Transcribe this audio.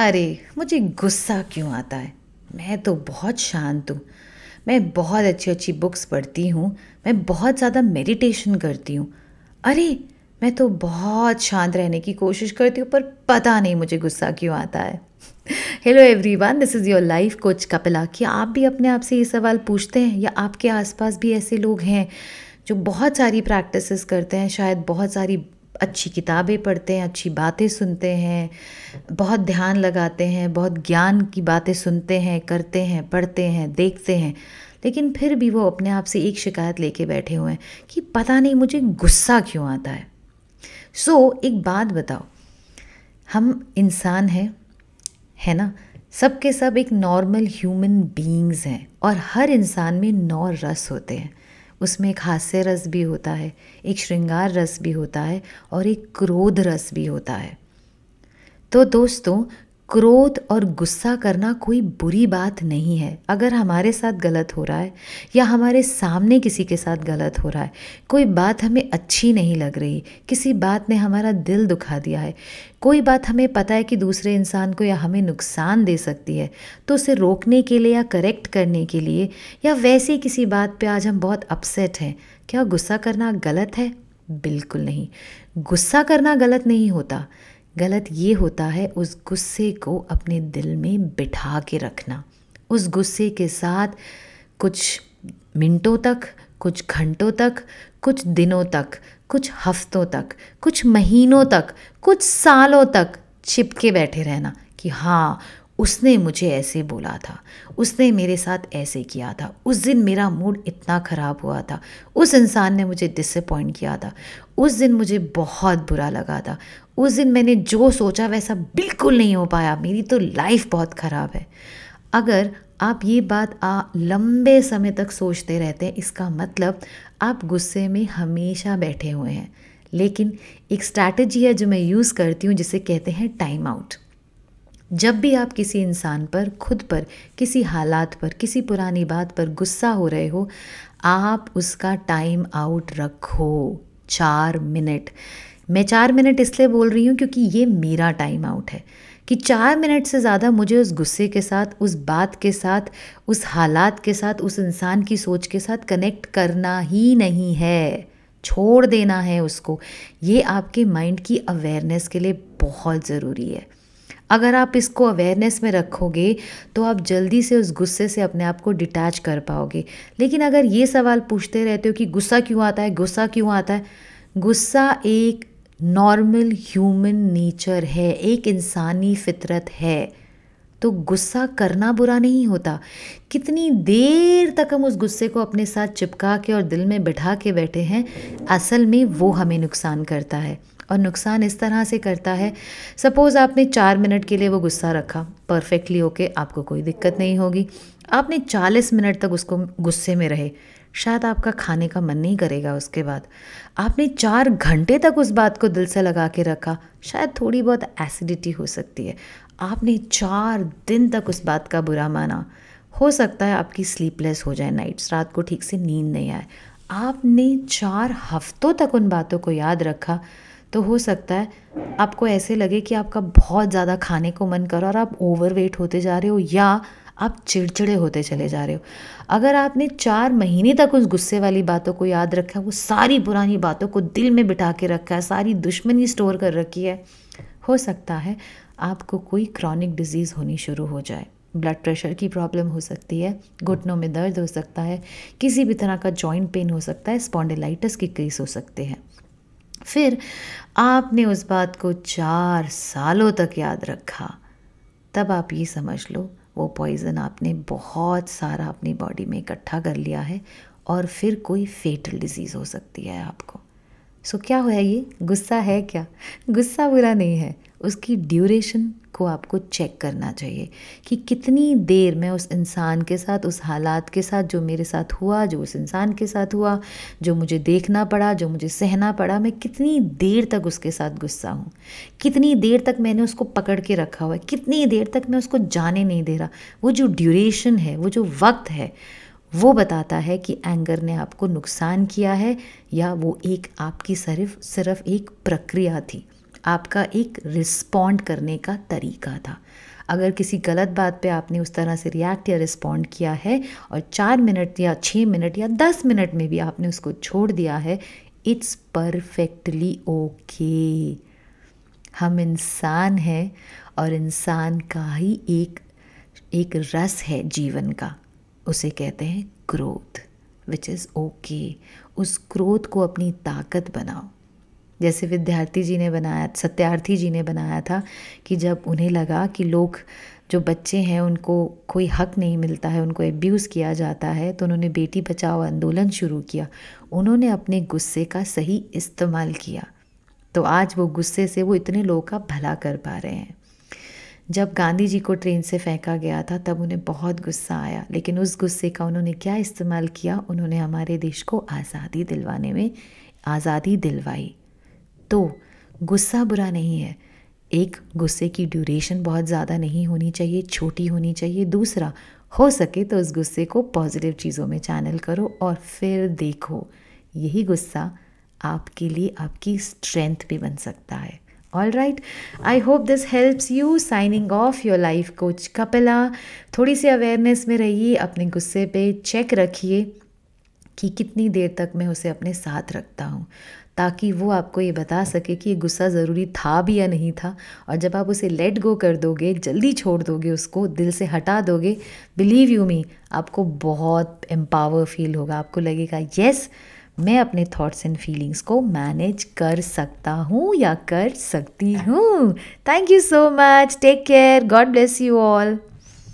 अरे, मुझे गुस्सा क्यों आता है? मैं तो बहुत शांत हूँ। मैं बहुत अच्छी अच्छी बुक्स पढ़ती हूँ। मैं बहुत ज़्यादा मेडिटेशन करती हूँ। अरे, मैं तो बहुत शांत रहने की कोशिश करती हूँ, पर पता नहीं मुझे गुस्सा क्यों आता है। Hello everyone this is your life coach Kapila. क्या आप भी अपने आप से ये सवाल पूछते हैं? या आपके आसपास भी ऐसे लोग हैं जो बहुत सारी प्रैक्टिसेस करते हैं, शायद बहुत सारी अच्छी किताबें पढ़ते हैं अच्छी बातें सुनते हैं बहुत ध्यान लगाते हैं बहुत ज्ञान की बातें सुनते हैं करते हैं पढ़ते हैं देखते हैं। लेकिन फिर भी वो अपने आप से एक शिकायत लेके बैठे हुए हैं कि पता नहीं मुझे गुस्सा क्यों आता है। सो so, एक बात बताओ। हम इंसान हैं है ना? सब के सब एक नॉर्मल ह्यूमन बीइंग्स हैं और हर इंसान में नौ रस होते हैं। उसमें एक हास्य रस भी होता है, एक श्रृंगार रस भी होता है और एक क्रोध रस भी होता है। तो दोस्तों क्रोध और गुस्सा करना कोई बुरी बात नहीं है। अगर हमारे साथ गलत हो रहा है या हमारे सामने किसी के साथ गलत हो रहा है, कोई बात हमें अच्छी नहीं लग रही, किसी बात ने हमारा दिल दुखा दिया है, कोई बात हमें पता है कि दूसरे इंसान को या हमें नुकसान दे सकती है तो उसे रोकने के लिए या करेक्ट करने के लिए या वैसे किसी बात पे आज हम बहुत अपसेट हैं, क्या गुस्सा करना गलत है? बिल्कुल नहीं। गुस्सा करना गलत नहीं होता। गलत ये होता है उस गुस्से को अपने दिल में बिठा के रखना। उस गुस्से के साथ कुछ मिनटों तक, कुछ घंटों तक, कुछ दिनों तक, कुछ हफ्तों तक, कुछ महीनों तक, कुछ सालों तक चिपके बैठे रहना कि हाँ उसने मुझे ऐसे बोला था, उसने मेरे साथ ऐसे किया था, उस दिन मेरा मूड इतना ख़राब हुआ था, उस इंसान ने मुझे डिसअपॉइंट किया था, उस दिन मुझे बहुत बुरा लगा था उस दिन मैंने जो सोचा वैसा बिल्कुल नहीं हो पाया। मेरी तो लाइफ बहुत ख़राब है। अगर आप ये बात आ लंबे समय तक सोचते रहते हैं, इसका मतलब आप गुस्से में हमेशा बैठे हुए हैं। लेकिन एक स्ट्रैटेजी है जो मैं यूज़ करती हूँ, जिसे कहते हैं टाइम आउट जब भी आप किसी इंसान पर, खुद पर, किसी हालात पर, किसी पुरानी बात पर गुस्सा हो रहे हो, आप उसका टाइम आउट रखो। चार मिनट मैं चार मिनट इसलिए बोल रही हूँ क्योंकि ये मेरा टाइम आउट है कि चार मिनट से ज़्यादा मुझे उस गुस्से के साथ, उस बात के साथ, उस हालात के साथ, उस इंसान की सोच के साथ कनेक्ट करना ही नहीं है। छोड़ देना है उसको। ये आपके माइंड की अवेयरनेस के लिए बहुत ज़रूरी है। अगर आप इसको अवेयरनेस में रखोगे तो आप जल्दी से उस गुस्से से अपने आप को डिटैच कर पाओगे। लेकिन अगर ये सवाल पूछते रहते हो कि गुस्सा क्यों आता है, गुस्सा क्यों आता है? गुस्सा एक नॉर्मल ह्यूमन नेचर है, एक इंसानी फितरत है तो गुस्सा करना बुरा नहीं होता। कितनी देर तक हम उस गुस्से को अपने साथ चिपका के और दिल में बिठा के बैठे हैं, असल में वो हमें नुकसान करता है। और नुकसान इस तरह से करता है, सपोज़ आपने चार मिनट के लिए वो गुस्सा रखा परफेक्टली ओके आपको कोई दिक्कत नहीं होगी। आपने चालीस मिनट तक उसको गुस्से में रहे, शायद आपका खाने का मन नहीं करेगा उसके बाद। आपने चार घंटे तक उस बात को दिल से लगा के रखा, शायद थोड़ी बहुत एसिडिटी हो सकती है। आपने चार दिन तक उस बात का बुरा माना। हो सकता है आपकी स्लीपलेस हो जाए नाइट्स रात को ठीक से नींद नहीं आए। आपने चार हफ्तों तक उन बातों को याद रखा तो हो सकता है आपको ऐसे लगे कि आपका बहुत ज़्यादा खाने को मन करो और आप ओवर वेट होते जा रहे हो या आप चिड़चिड़े होते चले जा रहे हो। अगर आपने चार महीने तक उस गुस्से वाली बातों को याद रखा है, वो सारी पुरानी बातों को दिल में बिठा के रखा है, सारी दुश्मनी स्टोर कर रखी है, हो सकता है आपको कोई क्रॉनिक डिज़ीज़ होनी शुरू हो जाए। ब्लड प्रेशर की प्रॉब्लम हो सकती है, घुटनों में दर्द हो सकता है, किसी भी तरह का जॉइंट पेन हो सकता है, स्पॉन्डिलाइटिस के केस हो सकते हैं। फिर आपने उस बात को चार सालों तक याद रखा। तब आप ये समझ लो वो पॉइज़न आपने बहुत सारा अपनी बॉडी में इकट्ठा कर लिया है और फिर कोई फेटल डिज़ीज़ हो सकती है आपको। सो so, क्या हुआ ये? गुस्सा है क्या? गुस्सा बुरा नहीं है। उसकी ड्यूरेशन को आपको चेक करना चाहिए कि कितनी देर मैं उस इंसान के साथ, उस हालात के साथ, जो मेरे साथ हुआ, जो उस इंसान के साथ हुआ, जो मुझे देखना पड़ा, जो मुझे सहना पड़ा, मैं कितनी देर तक उसके साथ गुस्सा हूँ? कितनी देर तक मैंने उसको पकड़ के रखा हुआ है? कितनी देर तक मैं उसको जाने नहीं दे रहा? वो जो ड्यूरेशन है, वो जो वक्त है, वो बताता है कि एंगर ने आपको नुकसान किया है या वो एक आपकी सिर्फ़ सिर्फ़ एक प्रक्रिया थी। आपका एक रिस्पॉन्ड करने का तरीका था। अगर किसी गलत बात पे आपने उस तरह से रिएक्ट या रिस्पॉन्ड किया है और चार मिनट या छः मिनट या दस मिनट में भी आपने उसको छोड़ दिया है इट्स परफेक्टली ओके हम इंसान हैं और इंसान का ही एक एक रस है जीवन का। उसे कहते हैं ग्रोथ विच इज़ ओके उस क्रोध को अपनी ताकत बनाओ। जैसे विद्यार्थी जी ने बनाया, सत्यार्थी जी ने बनाया था कि जब उन्हें लगा कि लोग, जो बच्चे हैं, उनको कोई हक नहीं मिलता है, उनको एब्यूज़ किया जाता है तो उन्होंने बेटी बचाओ आंदोलन शुरू किया। उन्होंने अपने गुस्से का सही इस्तेमाल किया। तो आज वो गुस्से से वो इतने लोगों का भला कर पा रहे हैं। जब गांधी जी को ट्रेन से फेंका गया था, तब उन्हें बहुत गुस्सा आया, लेकिन उस गुस्से का उन्होंने क्या इस्तेमाल किया? उन्होंने हमारे देश को आज़ादी दिलवाने में आज़ादी दिलवाई। तो गुस्सा बुरा नहीं है। एक गुस्से की ड्यूरेशन बहुत ज़्यादा नहीं होनी चाहिए, छोटी होनी चाहिए। दूसरा, हो सके तो उस गुस्से को पॉजिटिव चीज़ों में चैनल करो और फिर देखो। यही गुस्सा आपके लिए आपकी स्ट्रेंथ भी बन सकता है। All right I hope this helps you signing off your life coach Kapila. थोड़ी सी अवेयरनेस में रहिए, अपने गुस्से पे चेक रखिए। कि कितनी देर तक मैं उसे अपने साथ रखता हूँ, ताकि वो आपको ये बता सके कि ये गुस्सा ज़रूरी था भी या नहीं था। और जब आप उसे लेट गो कर दोगे, जल्दी छोड़ दोगे उसको, दिल से हटा दोगे बिलीव यू मी आपको बहुत एम्पावर फील होगा। आपको लगेगा येस मैं अपने थॉट्स एंड फीलिंग्स को मैनेज कर सकता हूँ या कर सकती हूँ। Thank you so much take care God bless you all